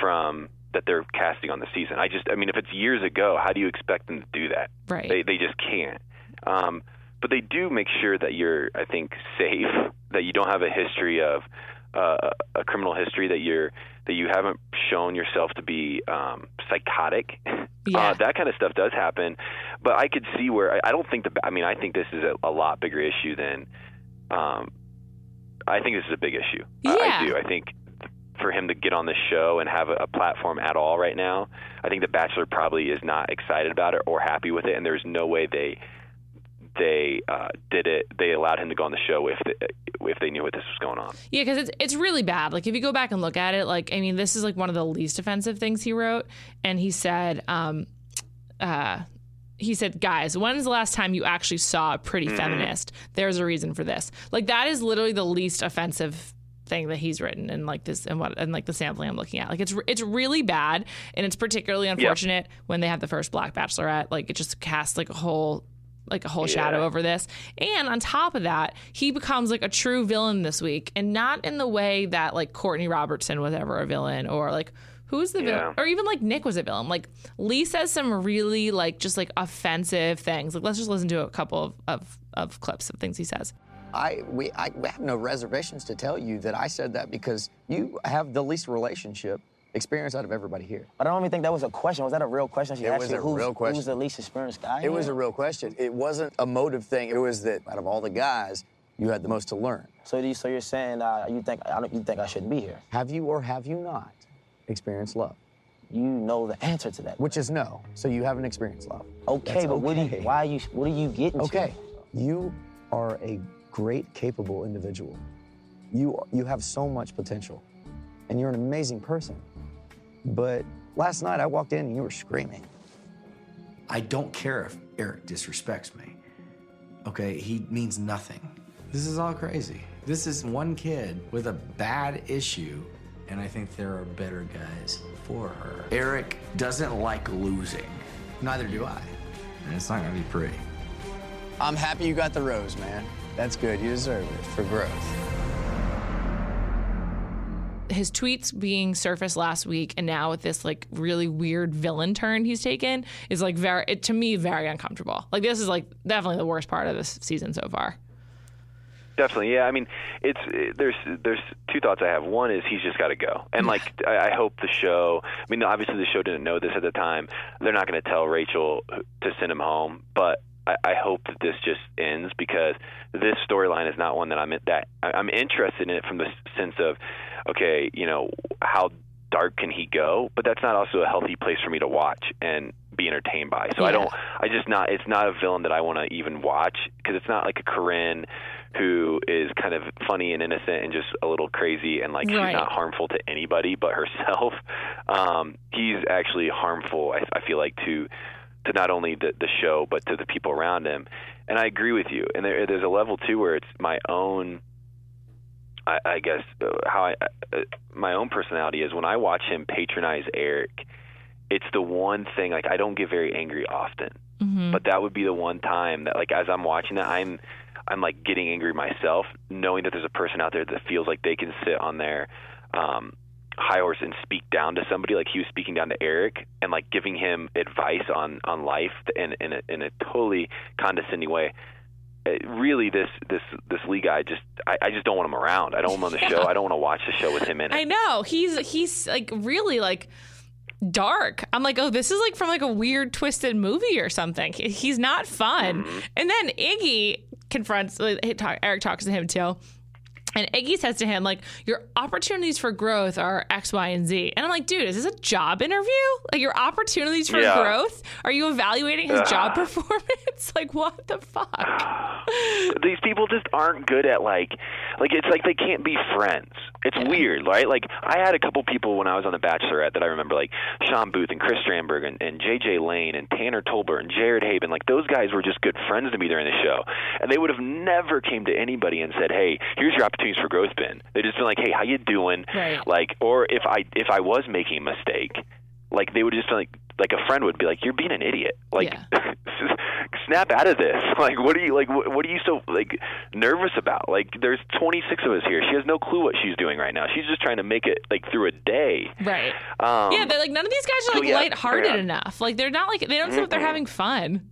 Speaker 2: from that they're casting on the season. I just I mean if it's years ago, how do you expect them to do that?
Speaker 1: Right.
Speaker 2: They they just can't. Um, but they do make sure that you're, I think, safe. That you don't have a history of uh, a criminal history. That you're that you haven't shown yourself to be um, psychotic.
Speaker 1: Yeah.
Speaker 2: Uh, that kind of stuff does happen. But I could see where I, I don't think the. I mean, I think this is a, a lot bigger issue than. Um, I think this is a big issue. I,
Speaker 1: Yeah.
Speaker 2: I do. I think for him to get on the show and have a, platform at all right now, I think The Bachelor probably is not excited about it or happy with it, and there's no way they they uh, did it. They allowed him to go on the show if they, if they knew what this was going on.
Speaker 1: Yeah, because it's it's really bad. Like if you go back and look at it, like I mean, this is like one of the least offensive things he wrote, and he said, um, uh, he said, guys, when's the last time you actually saw a pretty feminist? There's a reason for this. Like that is literally the least offensive thing that he's written and like this and what and like the sampling I'm looking at. Like it's it's really bad and it's particularly unfortunate when they have the first black bachelorette. Like it just casts like a whole like a whole shadow over this. And on top of that, he becomes like a true villain this week, and not in the way that like Courtney Robertson was ever a villain, or like who's the villain, or even like Nick was a villain. Like Lee says some really like just like offensive things. Like let's just listen to a couple of of, of clips of things he says.
Speaker 8: I we I have no reservations to tell you that I said that because you have the least relationship experience out of everybody here.
Speaker 6: I don't even think that was a question. Was that a real question? She
Speaker 8: It
Speaker 6: asked
Speaker 8: was
Speaker 6: you
Speaker 8: a
Speaker 6: who's,
Speaker 8: real question.
Speaker 6: Who's the least experienced guy?
Speaker 8: It was a real question. It wasn't a motive thing. It was that out of all the guys, you had the most to learn.
Speaker 6: So, you, so you're saying uh, you think I don't, you think I shouldn't be here?
Speaker 8: Have you or have you not experienced love?
Speaker 6: You know the answer to that.
Speaker 8: Which is no. So you haven't experienced love.
Speaker 6: okay,
Speaker 8: That's
Speaker 6: but what do you, why are you? What are you getting? to?
Speaker 8: Okay, you are a great, capable individual. You you have so much potential, and you're an amazing person. But last night I walked in and you were screaming.
Speaker 9: I don't care if Eric disrespects me. Okay, he means nothing. This is all crazy. This is one kid with a bad issue, and I think there are better guys for her. Eric doesn't like losing. Neither do I. And it's not gonna be pretty.
Speaker 8: I'm happy you got the rose, man. That's good. You deserve it for growth.
Speaker 1: his tweets being surfaced last week and now with this like really weird villain turn he's taken is like very it, to me very uncomfortable like this is like definitely the worst part of this season so far
Speaker 2: Definitely, yeah. I mean, it's there's there's two thoughts I have. One is he's just got to go, and like I, I hope the show. I mean, obviously the show didn't know this at the time. They're not going to tell Rachel to send him home, but I, I hope that this just ends because this storyline is not one that I'm that I- I'm interested in it from the sense of, okay, you know, how dark can he go? But that's not also a healthy place for me to watch and be entertained by. So I don't. I just not. It's not a villain that I want to even watch because it's not like a Corinne who is kind of funny and innocent and just a little crazy and like
Speaker 10: Right.
Speaker 2: she's not harmful to anybody but herself. Um, he's actually harmful. I, I feel like to to not only the the show but to the people around him. And I agree with you. And there, there's a level too where it's my own. I, I guess uh, how I uh, my own personality is when I watch him patronize Eric. It's the one thing like I don't get very angry often,
Speaker 1: Mm-hmm.
Speaker 2: but that would be the one time that like as I'm watching that I'm I'm like getting angry myself, knowing that there's a person out there that feels like they can sit on their um, high horse and speak down to somebody, like he was speaking down to Eric, and like giving him advice on on life in in a, in a totally condescending way. It, really, this this this Lee guy just I, I just don't want him around. I don't want him on the show. I don't want to watch the show with him in it.
Speaker 1: i know he's he's like really like dark i'm like oh this is like from like a weird twisted movie or something He- he's not fun mm-hmm. and then iggy confronts like, talk, eric talks to him too and Iggy says to him, like, your opportunities for growth are X, Y, and Z. And I'm like, dude, is this a job interview? Like, your opportunities for
Speaker 2: Yeah.
Speaker 1: growth? Are you evaluating his
Speaker 2: Ugh.
Speaker 1: job performance? like, what the fuck?
Speaker 2: these people just aren't good at like like it's like they can't be friends. It's weird, right? Like I had a couple people when I was on The Bachelorette that I remember, like Shawn Booth and Chris Strandburg and, and JJ Lane and Tanner Tolbert and Jared Haibon. Like those guys were just good friends to me during the show, and they would have never came to anybody and said, "Hey, here's your opportunities for growth." Bin. They just been like, "Hey, how you doing?"
Speaker 1: Right.
Speaker 2: Like, or if I if I was making a mistake, like they would just like like a friend would be like, "You're being an idiot." Like, snap out of this. Like, what are you like? What, what are you so like nervous about? Like, there's 26 of us here. She has no clue what she's doing right now. She's just trying to make it like through a day.
Speaker 1: Right.
Speaker 2: Um,
Speaker 1: yeah, they're like, none of these guys are
Speaker 2: so
Speaker 1: like
Speaker 2: yeah,
Speaker 1: lighthearted
Speaker 2: yeah.
Speaker 1: enough. Like, they're not like, they don't seem like they're
Speaker 2: Mhm.
Speaker 1: having fun.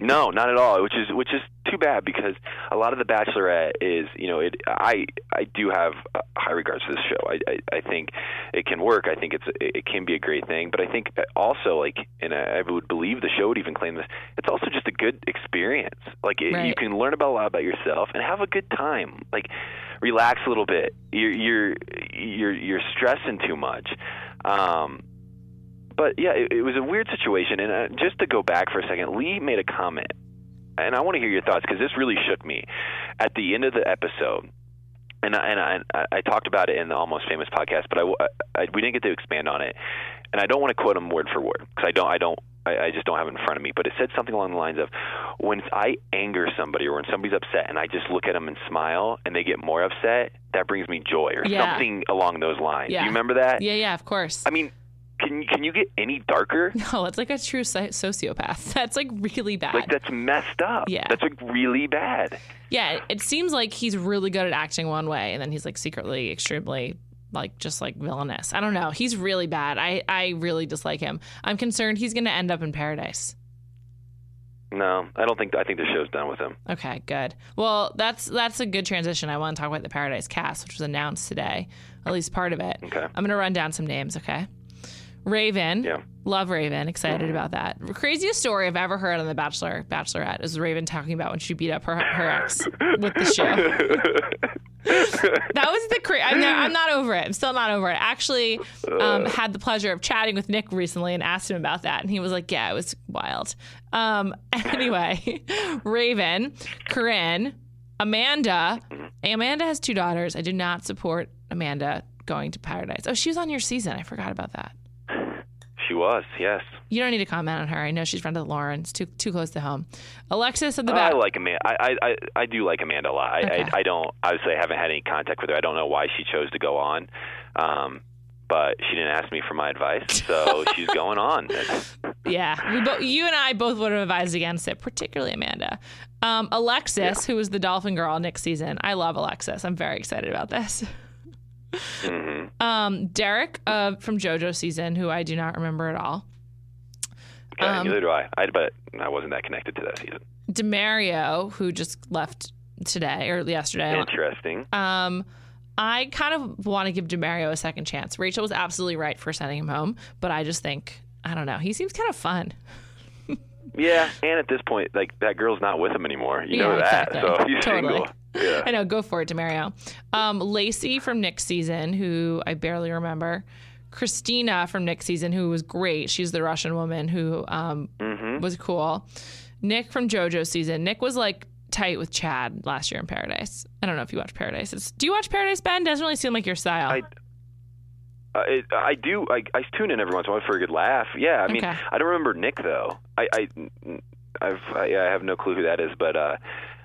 Speaker 2: No, not at all. Which is which is too bad because a lot of the Bachelorette is you know it. I I do have uh, high regards for this show. I, I I think it can work. I think it's it can be a great thing. But I think also like and I would believe the show would even claim this. It's also just a good experience. Like it, you can learn about a lot about yourself and have a good time. Like relax a little bit. You're you're you're you're stressing too much. Um, but yeah, it, it was a weird situation. And uh, just to go back for a second, Lee made a comment, and I want to hear your thoughts because this really shook me. At the end of the episode, and I, and I, I, talked about it in the Almost Famous podcast, but I, I we didn't get to expand on it, and I don't want to quote him word for word because I don't I don't. I, I just don't have it in front of me, but it said something along the lines of, "When I anger somebody or when somebody's upset, and I just look at them and smile, and they get more upset, that brings me joy, or
Speaker 1: Yeah.
Speaker 2: something along those lines."
Speaker 1: Yeah.
Speaker 2: You remember that?
Speaker 1: Yeah, yeah, of course.
Speaker 2: I mean, can can you get any darker?
Speaker 1: No, it's like a true sociopath. That's like really bad.
Speaker 2: Like that's messed up.
Speaker 1: Yeah.
Speaker 2: That's like really bad.
Speaker 1: yeah, it, it seems like he's really good at acting one way, and then he's like secretly extremely like just like villainous. I don't know. He's really bad. I I really dislike him. I'm concerned he's going to end up in paradise.
Speaker 2: No, I don't think I think the show's done with him.
Speaker 1: Okay, good. Well, that's that's a good transition. I want to talk about the Paradise cast, which was announced today, at least part of it.
Speaker 2: Okay.
Speaker 1: I'm going to run down some names, okay? Raven.
Speaker 2: Yeah.
Speaker 1: Love Raven. Excited about that. Craziest story I've ever heard on The Bachelor, Bachelorette is Raven talking about when she beat up her, her ex with the show. that was the cra- I'm, not, I'm not over it. I'm still not over it. Actually, um, had the pleasure of chatting with Nick recently and asked him about that, and he was like, "Yeah, it was wild." Um, anyway, Raven, Corinne, Amanda. Amanda has two daughters. I do not support Amanda going to paradise. Oh, she was on your season. I forgot about that.
Speaker 2: She was, yes.
Speaker 1: You don't need to comment on her. I know she's friend of Lauren. It's too too close to home. Alexis of the back.
Speaker 2: I like Amanda. I, I I I do like Amanda a lot. I,
Speaker 1: Okay.
Speaker 2: I I don't obviously I haven't had any contact with her. I don't know why she chose to go on, um, but she didn't ask me for my advice, so she's going on.
Speaker 1: Yeah, we bo- you and I both would have advised against it, particularly Amanda. Um, Alexis, who was the Dolphin girl Nick's season. I love Alexis. I'm very excited about this.
Speaker 2: Mhm.
Speaker 1: Um, Derek uh, from JoJo season, who I do not remember at all.
Speaker 2: Okay,
Speaker 1: Um,
Speaker 2: neither do I. I. But I wasn't that connected to that season.
Speaker 1: Demario, who just left today or yesterday.
Speaker 2: Interesting.
Speaker 1: Um, I kind of want to give Demario a second chance. Rachel was absolutely right for sending him home, but I just think I don't know. He seems kind of fun.
Speaker 2: Yeah, and at this point, like that girl's not with him anymore. You
Speaker 1: Yeah,
Speaker 2: know that,
Speaker 1: exactly.
Speaker 2: so he's
Speaker 1: Totally.
Speaker 2: single. Yeah.
Speaker 1: I know. Go for it, Demario. Um, Lacey from Nick's season, who I barely remember. Kristina from Nick's season, who was great. She's the Russian woman who um,
Speaker 2: Mm-hmm.
Speaker 1: was cool. Nick from JoJo season. Nick was like tight with Chad last year in Paradise. I don't know if you watch Paradise. It's, do you watch Paradise, Ben? Doesn't really seem like your style.
Speaker 2: I, Uh, it, I do. I, I tune in every once in a while for a good laugh. Yeah, I mean,
Speaker 1: Okay.
Speaker 2: I don't remember Nick though. I, I, I've, I, I have no clue who that is, but uh,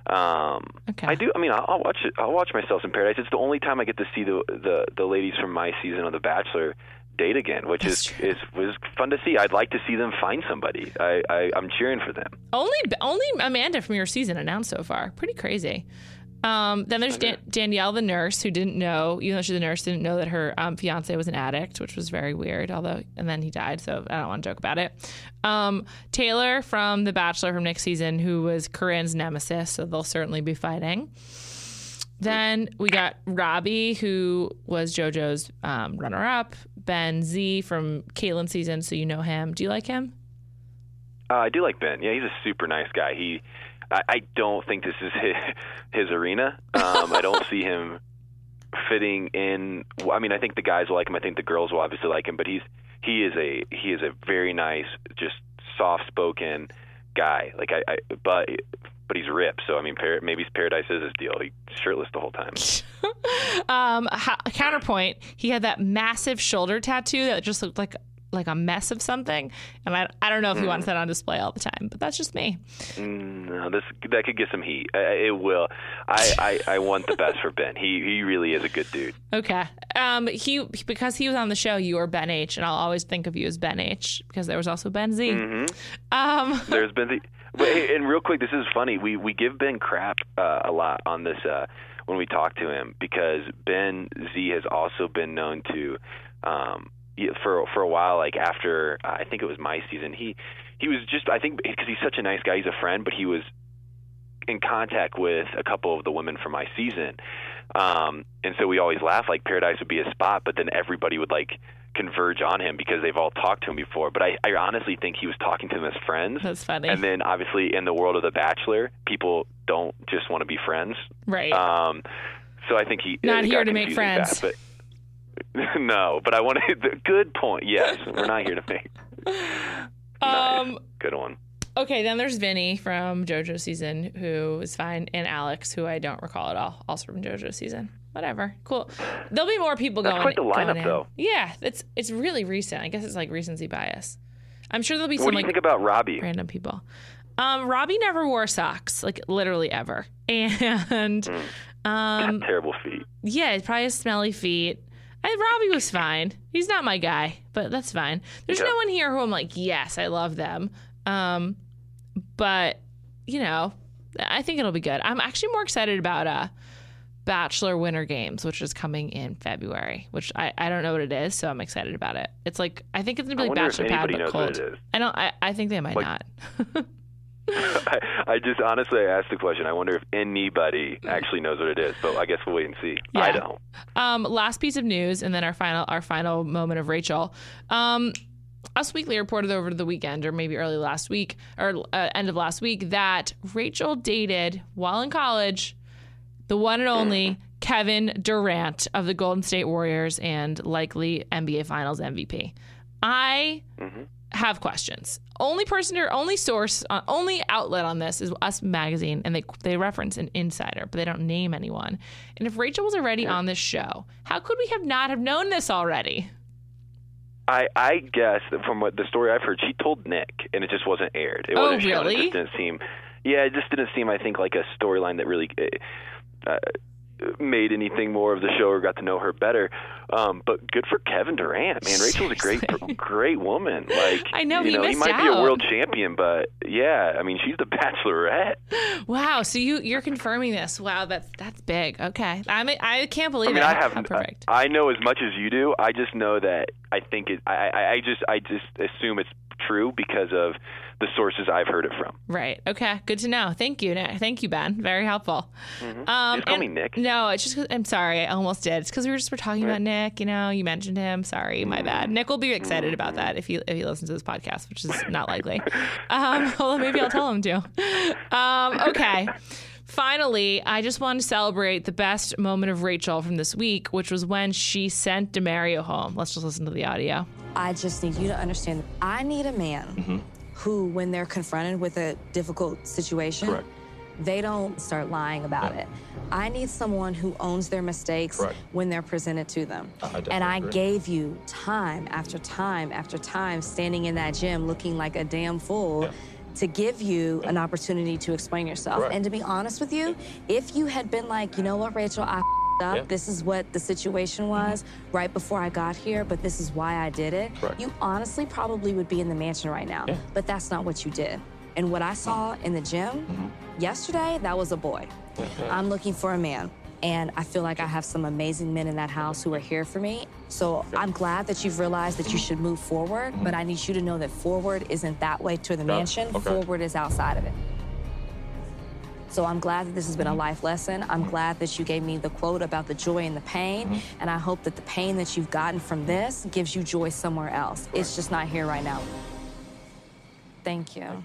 Speaker 2: um,
Speaker 1: Okay.
Speaker 2: I do. I mean, I'll, I'll watch it. I'll watch myself in Paradise. It's the only time I get to see the the, the ladies from my season of The Bachelor date again, which
Speaker 1: That's
Speaker 2: is
Speaker 1: true.
Speaker 2: is was fun to see. I'd like to see them find somebody. I, I I'm cheering for them.
Speaker 1: Only only Amanda from your season announced so far. Pretty crazy. Um, then there's Dan- Danielle, the nurse, who didn't know, even though she's a nurse, didn't know that her um, fiance was an addict, which was very weird. Although, and then he died, so I don't want to joke about it. Um, Taylor from The Bachelor from Nick's season, who was Corinne's nemesis, so they'll certainly be fighting. Then we got Robby, who was JoJo's um, runner-up. Ben Z from Kaitlyn season, so you know him. Do you like him?
Speaker 2: Uh, I do like Ben. Yeah, he's a super nice guy. He, I, I don't think this is his, his arena. Um, I don't see him fitting in. I mean, I think the guys will like him. I think the girls will obviously like him. But he's he is a he is a very nice, just soft spoken guy. Like I, I but but he's ripped. So I mean, par- maybe Paradise is his deal. He's shirtless the whole time.
Speaker 1: um, ha- counterpoint, he had that massive shoulder tattoo that just looked like like a mess of something, and I, I don't know if he wants that on display all the time, but that's just me.
Speaker 2: Mm, No, this that could get some heat. Uh, it will. I, I I want the best for Ben. He he really is a good dude.
Speaker 1: Okay, um, he because he was on the show, you were Ben H, and I'll always think of you as Ben H because there was also Ben Z.
Speaker 2: Mm-hmm.
Speaker 1: Um,
Speaker 2: There's been the, but, hey, and real quick, this is funny. We we give Ben crap uh, a lot on this uh, when we talk to him because Ben Z has also been known to, um, for for a while, like after uh, I think it was my season, he he was just I think because he's such a nice guy, he's a friend, but he was in contact with a couple of the women from my season. Um, and so we always laugh like Paradise would be a spot, but then everybody would like converge on him because they've all talked to him before. But I, I honestly think he was talking to them as friends.
Speaker 1: That's funny.
Speaker 2: And then obviously in the world of The Bachelor, people don't just want to be friends.
Speaker 1: right.
Speaker 2: Um, so I think he
Speaker 1: Not here to make friends.
Speaker 2: That, but no, but I want to. Good point. Yes, we're not here to make. Nice.
Speaker 1: um,
Speaker 2: Good one.
Speaker 1: okay, then there's Vinny from JoJo season, who is fine, and Alex, who I don't recall at all, also from JoJo season. Whatever, cool. There'll be more people
Speaker 2: That's
Speaker 1: going.
Speaker 2: quite the lineup, though.
Speaker 1: Yeah, it's it's really recent. I guess it's like recency bias. I'm sure there'll be
Speaker 2: What
Speaker 1: some
Speaker 2: do you
Speaker 1: like
Speaker 2: think about Robby?
Speaker 1: random people. Um, Robby never wore socks, like literally ever, and um,
Speaker 2: Terrible feet.
Speaker 1: yeah, probably has smelly feet. I, Robby was fine. He's not my guy, but that's fine. There's
Speaker 2: Okay.
Speaker 1: no one here who I'm like, yes, I love them. Um, but you know, I think it'll be good. I'm actually more excited about uh, Bachelor Winter Games, which is coming in February. Which I, I don't know what it is, so I'm excited about it. It's like I think it's gonna be like Bachelor Pad, but cold.
Speaker 2: what it is.
Speaker 1: I don't. I, I think they might
Speaker 2: Like-
Speaker 1: not.
Speaker 2: I, I just honestly I asked the question. I wonder if anybody actually knows what it is, but I guess we'll wait and see. I don't.
Speaker 1: Um, last piece of news, and then our final our final moment of Rachel. Um, Us Weekly reported over the weekend, or maybe early last week, or uh, end of last week, that Rachel dated while in college the one and only Kevin Durant of the Golden State Warriors and likely NBA Finals MVP. I have questions. Only person or only source, uh, only outlet on this is Us Magazine, and they they reference an insider, but they don't name anyone. And if Rachel was already on this show, how could we have not have known this already?
Speaker 2: I I guess that from what the story I've heard, she told Nick, and it just wasn't aired. It
Speaker 1: Oh,
Speaker 2: wasn't shown. It just didn't seem. Yeah, it just didn't seem. I think like a storyline that really. Uh, made anything more of the show or got to know her better um but good for Kevin Durant man Rachel's a great great woman like
Speaker 1: I know,
Speaker 2: you
Speaker 1: he
Speaker 2: know he might be a world champion but yeah I mean she's the bachelorette
Speaker 1: Wow. So you you're confirming this? Wow, that's that's big. Okay. I mean, I can't believe
Speaker 2: I mean,
Speaker 1: it.
Speaker 2: I have
Speaker 1: How perfect.
Speaker 2: I know as much as you do. I just know that I think it. I, I, I just I just assume it's true because of the sources I've heard it from.
Speaker 1: Right. Okay. Good to know. Thank you. Nick. Thank you, Ben. Very helpful. Um,
Speaker 2: Just call me Nick.
Speaker 1: No, it's just. 'cause- I'm sorry. I almost did. It's because we were just were talking about Nick. You know, you mentioned him. Sorry, my bad. Nick will be excited about that if he if he listens to this podcast, which is not likely. Um, well, maybe I'll tell him to. Um, okay. Finally, I just want to celebrate the best moment of Rachel from this week, which was when she sent Demario home. Let's just listen to the audio.
Speaker 10: I just need you to understand I need a man who, when they're confronted with a difficult situation,
Speaker 5: Correct.
Speaker 10: they don't start lying about it. I need someone who owns their mistakes when they're presented to them.
Speaker 5: I
Speaker 10: and I
Speaker 5: agree.
Speaker 10: gave you time after time after time standing in that gym looking like a damn fool. To give you an opportunity to explain yourself.
Speaker 5: Correct.
Speaker 10: And to be honest with you, if you had been like, you know what, Rachel, I up.
Speaker 5: Yeah.
Speaker 10: This is what the situation was right before I got here, but this is why I did it.
Speaker 5: Correct.
Speaker 10: You honestly probably would be in the mansion right now, but that's not what you did. And what I saw in the gym mm-hmm. yesterday, that was a boy. I'm looking for a man. And I feel like I have some amazing men in that house who are here for me. So I'm glad that you've realized that you should move forward, but mm-hmm. I need you to know that forward isn't that way to the mansion.
Speaker 5: okay.
Speaker 10: Forward is outside of it. So I'm glad that this has been a mm-hmm. life lesson. I'm glad that you gave me the quote about the joy and the pain. Mm-hmm. And I hope that the pain that you've gotten from this gives you joy somewhere else. It's just not here right now. Thank you.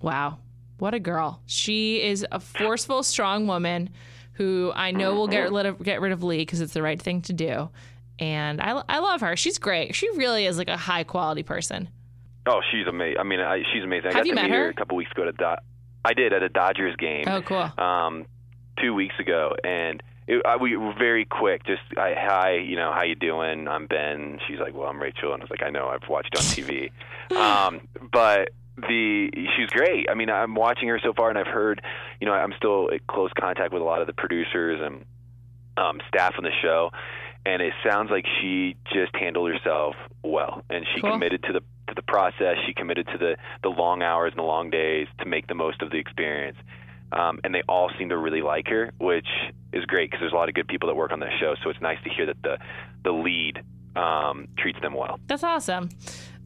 Speaker 1: Wow. What a girl. She is a forceful, strong woman who I know will get rid of, get rid of Lee because it's the right thing to do. And I, I love her. She's great. She really is like a high quality person.
Speaker 2: Oh, she's amazing. I mean, I, she's amazing. I
Speaker 1: Have
Speaker 2: got
Speaker 1: you
Speaker 2: to
Speaker 1: met
Speaker 2: meet her?
Speaker 1: her?
Speaker 2: a couple weeks ago. At a Do- I did at a Dodgers game.
Speaker 1: Oh, cool.
Speaker 2: Um, two weeks ago, and it, I, we were very quick. Just I, hi, you know, how you doing? I'm Ben. She's like, well, I'm Rachel, and I was like, I know, I've watched on TV. um, but the she's great. I mean, I'm watching her so far, and I've heard, you know, I'm still in close contact with a lot of the producers and um, staff on the show, and it sounds like she just handled herself well, and she
Speaker 1: Cool.
Speaker 2: committed to the to the process. She committed to the the long hours and the long days to make the most of the experience. Um, and they all seem to really like her, which is great because there's a lot of good people that work on this show. So it's nice to hear that the the lead um, treats them well.
Speaker 1: That's awesome.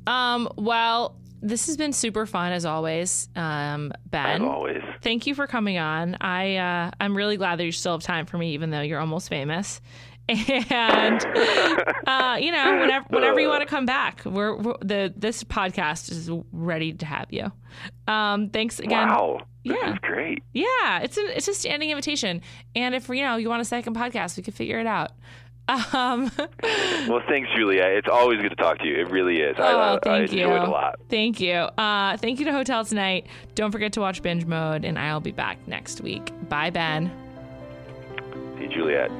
Speaker 1: Um, well, this has been super fun as always, um, Ben.
Speaker 2: As always.
Speaker 1: Thank you for coming on. I uh, I'm really glad that you still have time for me, even though you're almost famous. And uh, you know, whenever whenever you want to come back, we're, we're the this podcast is ready to have you. Um, thanks again.
Speaker 2: wow,
Speaker 1: Yeah.
Speaker 2: great.
Speaker 1: Yeah, it's a it's a standing invitation. And if you know you want a second podcast, we could figure it out. Um,
Speaker 2: Well, thanks, Julia. It's always good to talk to you. It really is. I,
Speaker 1: oh,
Speaker 2: I, I
Speaker 1: thank
Speaker 2: enjoy
Speaker 1: you.
Speaker 2: it a lot.
Speaker 1: Thank you. Uh, thank you to Hotel Tonight. Don't forget to watch Binge Mode, and I'll be back next week. Bye, Ben.
Speaker 2: See you, Juliet.